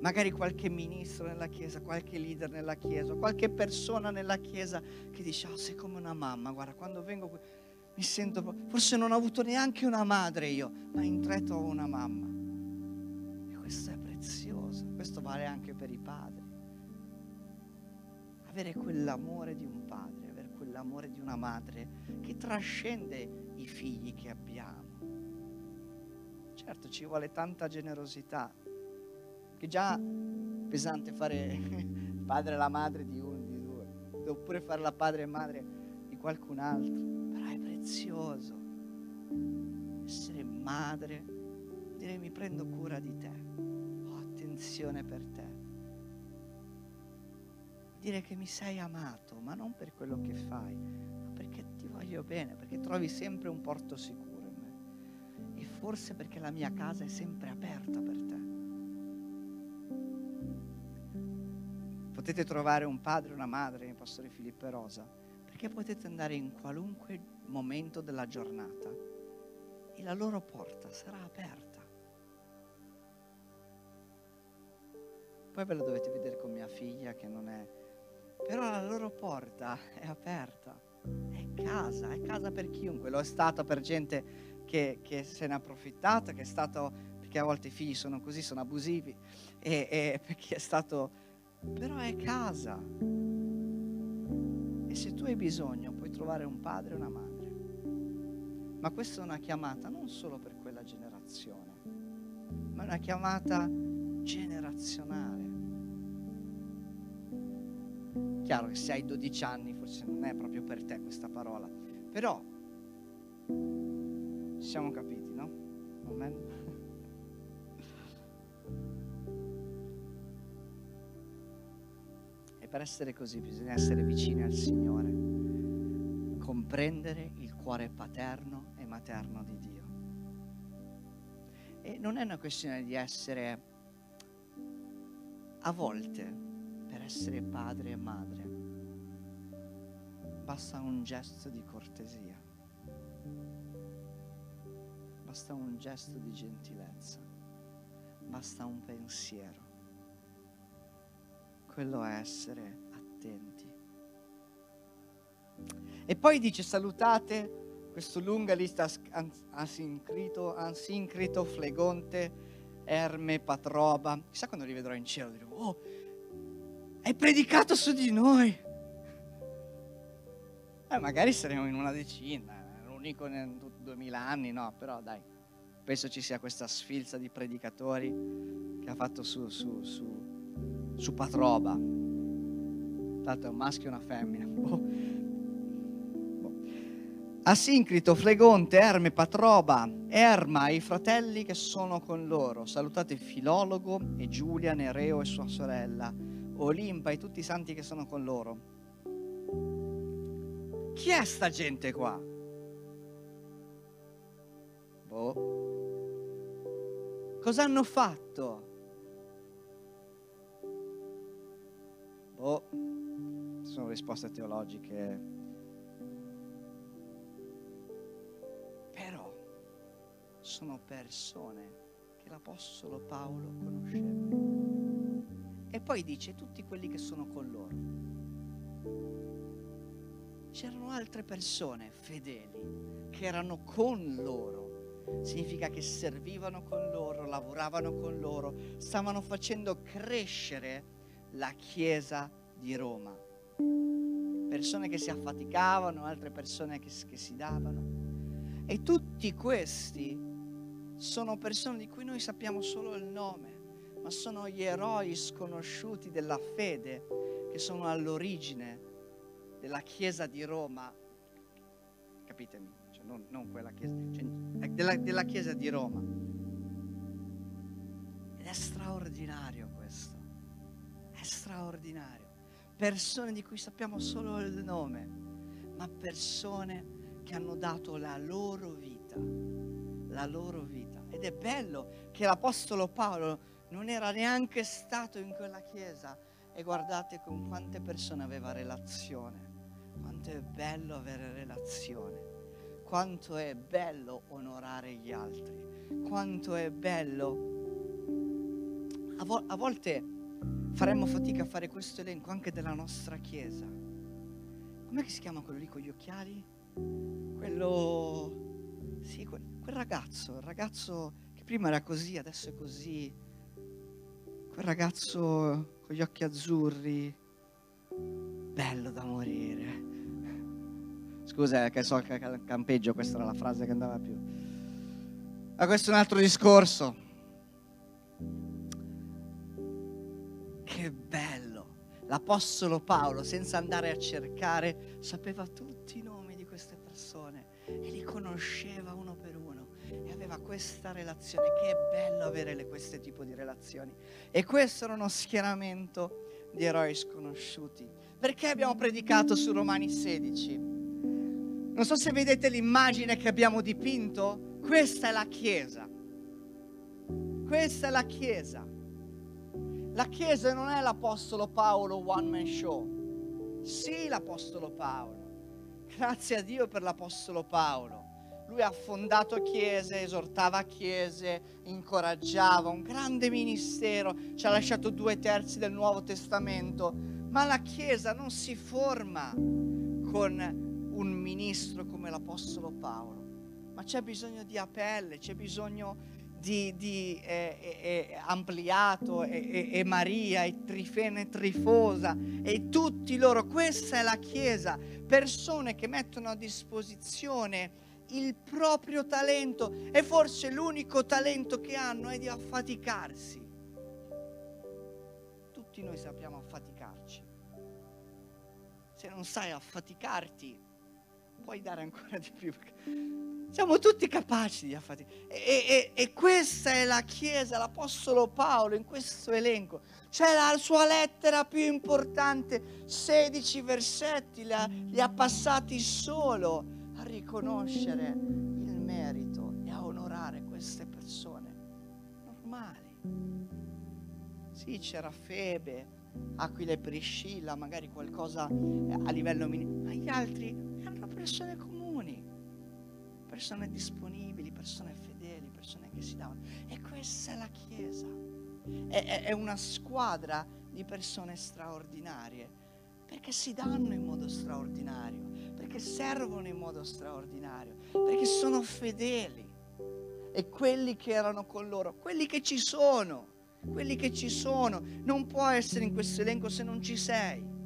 Magari qualche ministro nella chiesa, qualche leader nella chiesa, qualche persona nella chiesa che dice, oh sei come una mamma, guarda, quando vengo qui mi sento, forse non ho avuto neanche una madre io, ma in tre ho una mamma. E questo è prezioso, questo vale anche per i padri. Avere quell'amore di un padre, avere quell'amore di una madre che trascende i figli che abbiamo Certo, ci vuole tanta generosità, che già pesante fare il padre e la madre di uno, di due, oppure fare la padre e madre di qualcun altro, però è prezioso essere madre, dire mi prendo cura di te, ho attenzione per te. dire che mi sei amato, ma non per quello che fai, ma perché ti voglio bene, perché trovi sempre un porto sicuro. E forse perché la mia casa è sempre aperta per te. Potete trovare un padre e una madre nel pastore Filippo e Rosa, perché potete andare in qualunque momento della giornata e la loro porta sarà aperta. Poi ve lo dovete vedere con mia figlia che non è... Però la loro porta è aperta, è casa, è casa per chiunque. Lo è stata per gente che, che se ne è approfittata, che è stato... perché a volte i figli sono così, sono abusivi, e, e perché è stato... Però è casa. E se tu hai bisogno puoi trovare un padre e una madre. Ma questa è una chiamata non solo per quella generazione, ma è una chiamata generazionale. Chiaro che se hai 12 anni forse non è proprio per te questa parola, però siamo capiti, no? Amen. E per essere così bisogna essere vicini al Signore, comprendere il cuore paterno e materno di Dio. E non è una questione di essere a volte per essere padre e madre basta un gesto di cortesia, basta un gesto di gentilezza, basta un pensiero. Quello è essere attenti. E poi dice salutate questo lunga lista asincrito, ansincrito, flegonte, Erme, Patroba. Chissà quando li vedrò in cielo, dirò, oh, hai predicato su di noi. Eh, magari saremo in una decina, l'unico in tutti 2000 anni, no, però dai, penso ci sia questa sfilza di predicatori che ha fatto su, su, su, su Patroba. Tanto è un maschio e una femmina. Boh. Boh. Asincrito, Flegonte, Erme, Patroba, Erma e i fratelli che sono con loro. Salutate Filologo e Giulia, Nereo e sua sorella Olimpa e tutti i santi che sono con loro. Chi è sta gente qua? Boh. Cosa hanno fatto? Boh. Sono risposte teologiche. Però sono persone che l'Apostolo Paolo conosceva. E poi dice tutti quelli che sono con loro. C'erano altre persone fedeli che erano con loro. Significa che servivano con loro, lavoravano con loro, stavano facendo crescere la Chiesa di Roma. Persone che si affaticavano, altre persone che, che si davano. E tutti questi sono persone di cui noi sappiamo solo il nome ma sono gli eroi sconosciuti della fede che sono all'origine della Chiesa di Roma. Capitemi, non, non, quella Chiesa, cioè della, della Chiesa di Roma. Ed è straordinario questo, è straordinario. Persone di cui sappiamo solo il nome, ma persone che hanno dato la loro vita, la loro vita. Ed è bello che l'Apostolo Paolo non era neanche stato in quella chiesa e guardate con quante persone aveva relazione, quanto è bello avere relazione, quanto è bello onorare gli altri, quanto è bello. A, vo- a volte faremmo fatica a fare questo elenco anche della nostra chiesa. Com'è che si chiama quello lì con gli occhiali? Quello... Sì, quel, quel ragazzo, il ragazzo che prima era così, adesso è così quel ragazzo con gli occhi azzurri, bello da morire. Scusa, che so che campeggio, questa era la frase che andava più. Ma questo è un altro discorso. Che bello! L'Apostolo Paolo, senza andare a cercare, sapeva tutti i nomi di queste persone e li conosceva uno per uno aveva questa relazione, che bello avere questo tipo di relazioni. E questo era uno schieramento di eroi sconosciuti. Perché abbiamo predicato su Romani 16? Non so se vedete l'immagine che abbiamo dipinto, questa è la Chiesa. Questa è la Chiesa. La Chiesa non è l'Apostolo Paolo one man show. Sì, l'Apostolo Paolo. Grazie a Dio per l'Apostolo Paolo. Lui ha fondato chiese, esortava chiese, incoraggiava, un grande ministero, ci ha lasciato due terzi del Nuovo Testamento, ma la Chiesa non si forma con un ministro come l'Apostolo Paolo, ma c'è bisogno di appelle, c'è bisogno di, di eh, eh, eh ampliato e, e, Maria e Trifene e Trifosa e tutti loro, questa è la Chiesa, persone che mettono a disposizione il proprio talento e forse l'unico talento che hanno è di affaticarsi. Tutti noi sappiamo affaticarci. Se non sai affaticarti, puoi dare ancora di più. Siamo tutti capaci di affaticare. E, e, e, questa è la Chiesa, l'Apostolo Paolo in questo elenco. C'è la sua lettera più importante, 16 versetti, li ha, li ha passati solo a riconoscere il merito e a onorare queste persone normali. Sì, c'era Febe, Aquila e Priscilla, magari qualcosa a livello minimo, ma gli altri persone comuni, persone disponibili, persone fedeli, persone che si davano. E questa è la Chiesa. È, è una squadra di persone straordinarie perché si danno in modo straordinario perché servono in modo straordinario, perché sono fedeli. E quelli che erano con loro, quelli che ci sono, quelli che ci sono, non può essere in questo elenco se non ci sei.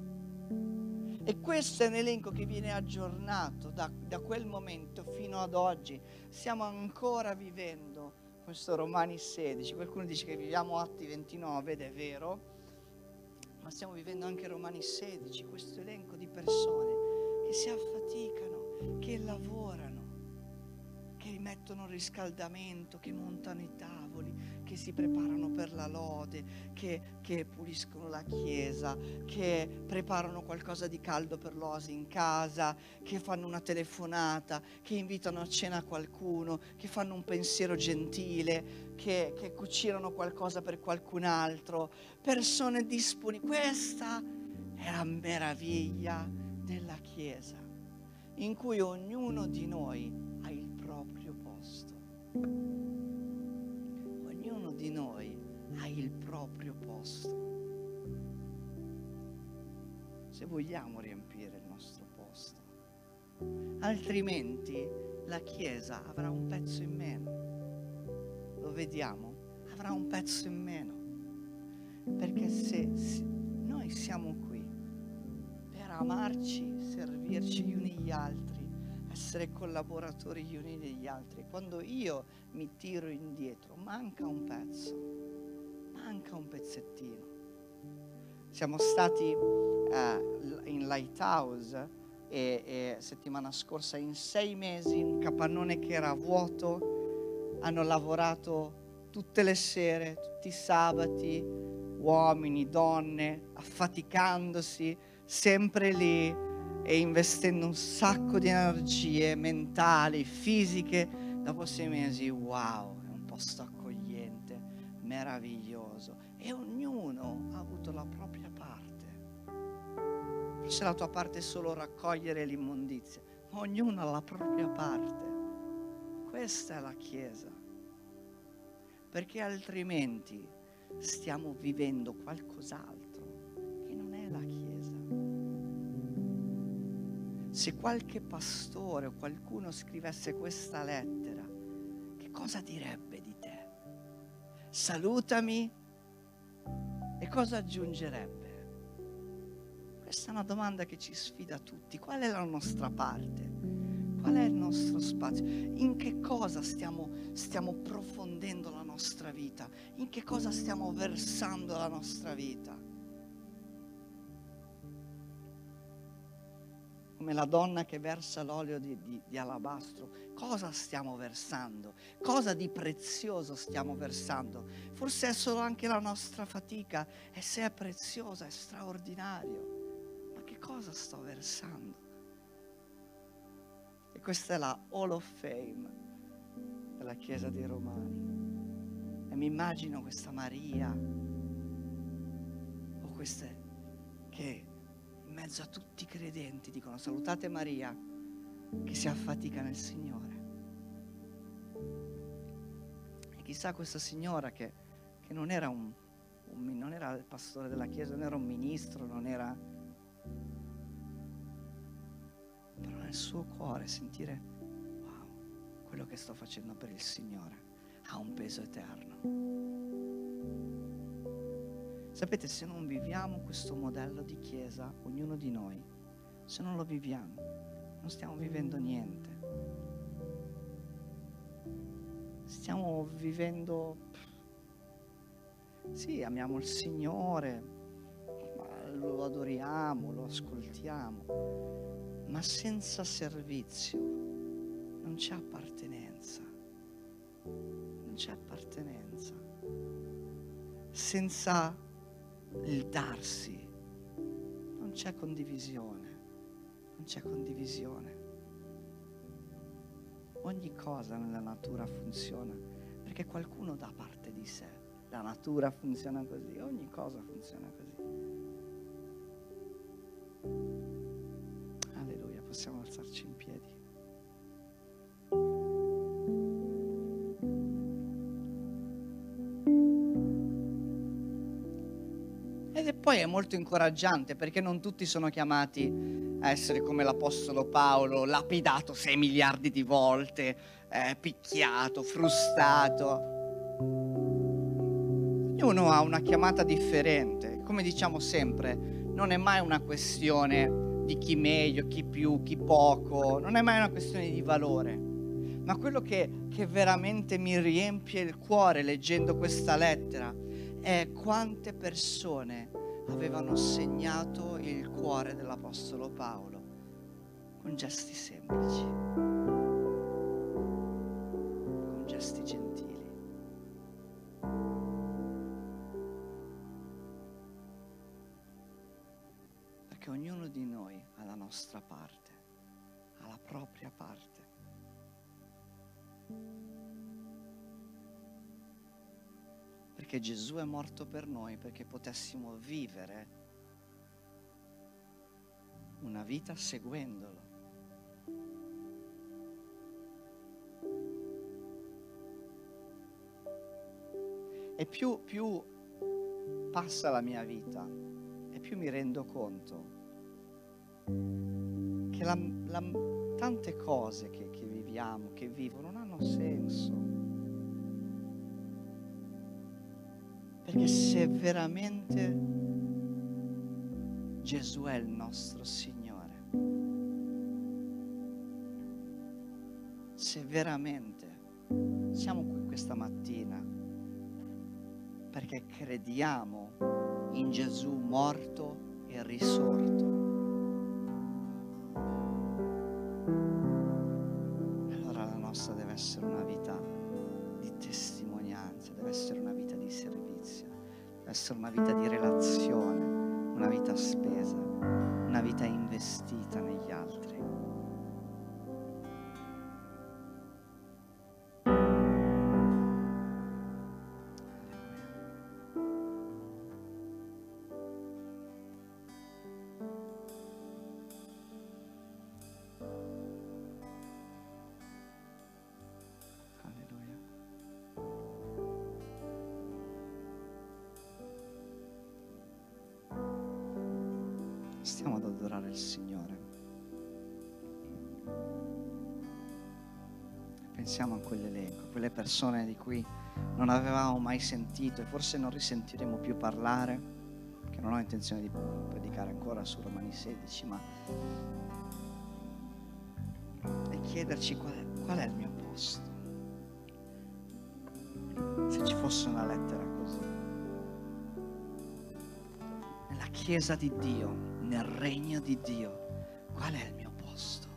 E questo è un elenco che viene aggiornato da, da quel momento fino ad oggi. Stiamo ancora vivendo questo Romani 16. Qualcuno dice che viviamo Atti 29 ed è vero, ma stiamo vivendo anche Romani 16, questo elenco di persone che si affaticano, che lavorano, che mettono riscaldamento, che montano i tavoli, che si preparano per la lode, che, che puliscono la chiesa, che preparano qualcosa di caldo per l'osi in casa, che fanno una telefonata, che invitano a cena qualcuno, che fanno un pensiero gentile, che, che cucinano qualcosa per qualcun altro, persone disponibili. Questa è la meraviglia della Chiesa, in cui ognuno di noi ha il proprio posto. Di noi ha il proprio posto. Se vogliamo riempire il nostro posto, altrimenti la Chiesa avrà un pezzo in meno. Lo vediamo? Avrà un pezzo in meno. Perché se noi siamo qui amarci, servirci gli uni gli altri, essere collaboratori gli uni degli altri. Quando io mi tiro indietro, manca un pezzo, manca un pezzettino. Siamo stati eh, in Lighthouse e, e settimana scorsa in sei mesi, un capannone che era vuoto, hanno lavorato tutte le sere, tutti i sabati, uomini, donne, affaticandosi, sempre lì e investendo un sacco di energie mentali, fisiche, dopo sei mesi, wow, è un posto accogliente, meraviglioso. E ognuno ha avuto la propria parte. Forse la tua parte è solo raccogliere l'immondizia, ma ognuno ha la propria parte. Questa è la Chiesa. Perché altrimenti stiamo vivendo qualcos'altro se qualche pastore o qualcuno scrivesse questa lettera, che cosa direbbe di te? Salutami e cosa aggiungerebbe? Questa è una domanda che ci sfida tutti. Qual è la nostra parte? Qual è il nostro spazio? In che cosa stiamo, stiamo profondendo la nostra vita? In che cosa stiamo versando la nostra vita? Come la donna che versa l'olio di, di, di, alabastro. Cosa stiamo versando? Cosa di prezioso stiamo versando? Forse è solo anche la nostra fatica e se è preziosa, è straordinario. Ma che cosa sto versando? E questa è la Hall of Fame della Chiesa dei Romani. E mi immagino questa Maria o queste che mezzo a tutti i credenti dicono salutate Maria che si affatica nel Signore. E chissà questa signora che, che non, era un, un, non era il pastore della Chiesa, non era un ministro, non era... Però nel suo cuore sentire, wow, quello che sto facendo per il Signore ha un peso eterno. Sapete, se non viviamo questo modello di chiesa, ognuno di noi, se non lo viviamo, non stiamo vivendo niente. Stiamo vivendo, sì, amiamo il Signore, lo adoriamo, lo ascoltiamo, ma senza servizio non c'è appartenenza, non c'è appartenenza. Senza il darsi, non c'è condivisione, non c'è condivisione. Ogni cosa nella natura funziona perché qualcuno dà parte di sé. La natura funziona così, ogni cosa funziona così. Alleluia, possiamo alzarci in piedi. Poi è molto incoraggiante perché non tutti sono chiamati a essere come l'Apostolo Paolo, lapidato 6 miliardi di volte, eh, picchiato, frustato. Ognuno ha una chiamata differente, come diciamo sempre, non è mai una questione di chi meglio, chi più, chi poco, non è mai una questione di valore. Ma quello che, che veramente mi riempie il cuore leggendo questa lettera è quante persone avevano segnato il cuore dell'Apostolo Paolo con gesti semplici, con gesti gentili. Perché ognuno di noi ha la nostra parte, perché Gesù è morto per noi, perché potessimo vivere una vita seguendolo. E più, più passa la mia vita e più mi rendo conto che la, la, tante cose che, che viviamo, che vivo, non hanno senso. Se veramente Gesù è il nostro Signore, se veramente siamo qui questa mattina perché crediamo in Gesù morto e risorto, essere una vita di relazione, una vita spesa, una vita investita Stiamo ad adorare il Signore. Pensiamo a quell'elenco, quelle persone di cui non avevamo mai sentito e forse non risentiremo più parlare, che non ho intenzione di predicare ancora su Romani 16, ma e chiederci qual è, qual è il mio posto. Se ci fosse una lettera così. Nella Chiesa di Dio nel regno di Dio? Qual è il mio posto?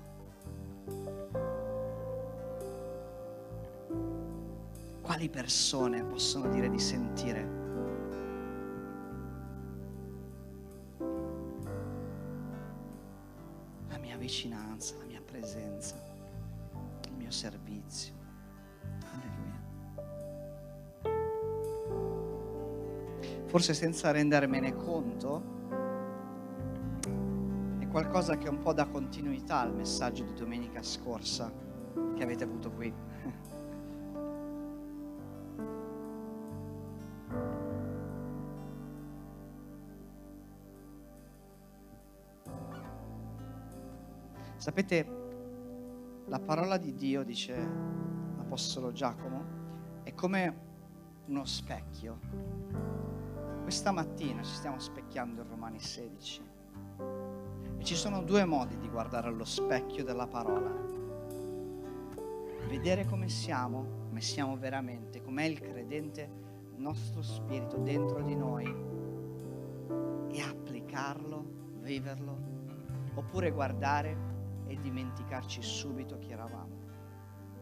Quali persone possono dire di sentire? La mia vicinanza, la mia presenza, il mio servizio. Forse senza rendermene conto, qualcosa che un po' dà continuità al messaggio di domenica scorsa che avete avuto qui. Sapete, la parola di Dio, dice l'Apostolo Giacomo, è come uno specchio. Questa mattina ci stiamo specchiando in Romani 16 e ci sono due modi di guardare allo specchio della parola. Vedere come siamo, come siamo veramente, com'è il credente, nostro spirito dentro di noi e applicarlo, viverlo, oppure guardare e dimenticarci subito chi eravamo,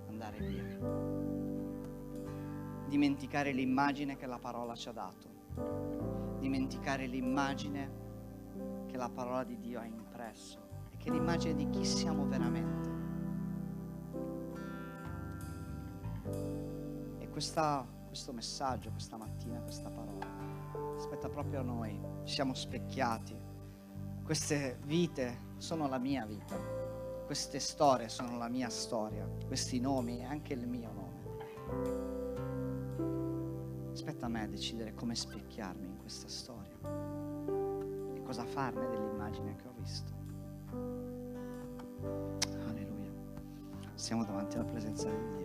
andare via. Dimenticare l'immagine che la parola ci ha dato, dimenticare l'immagine che la parola di Dio ha impresso e che l'immagine di chi siamo veramente. E questa, questo messaggio, questa mattina, questa parola, aspetta proprio a noi, ci siamo specchiati. Queste vite sono la mia vita queste storie sono la mia storia, questi nomi e anche il mio nome. Aspetta a me decidere come specchiarmi in questa storia cosa farne dell'immagine che ho visto. Alleluia. Siamo davanti alla presenza di Dio.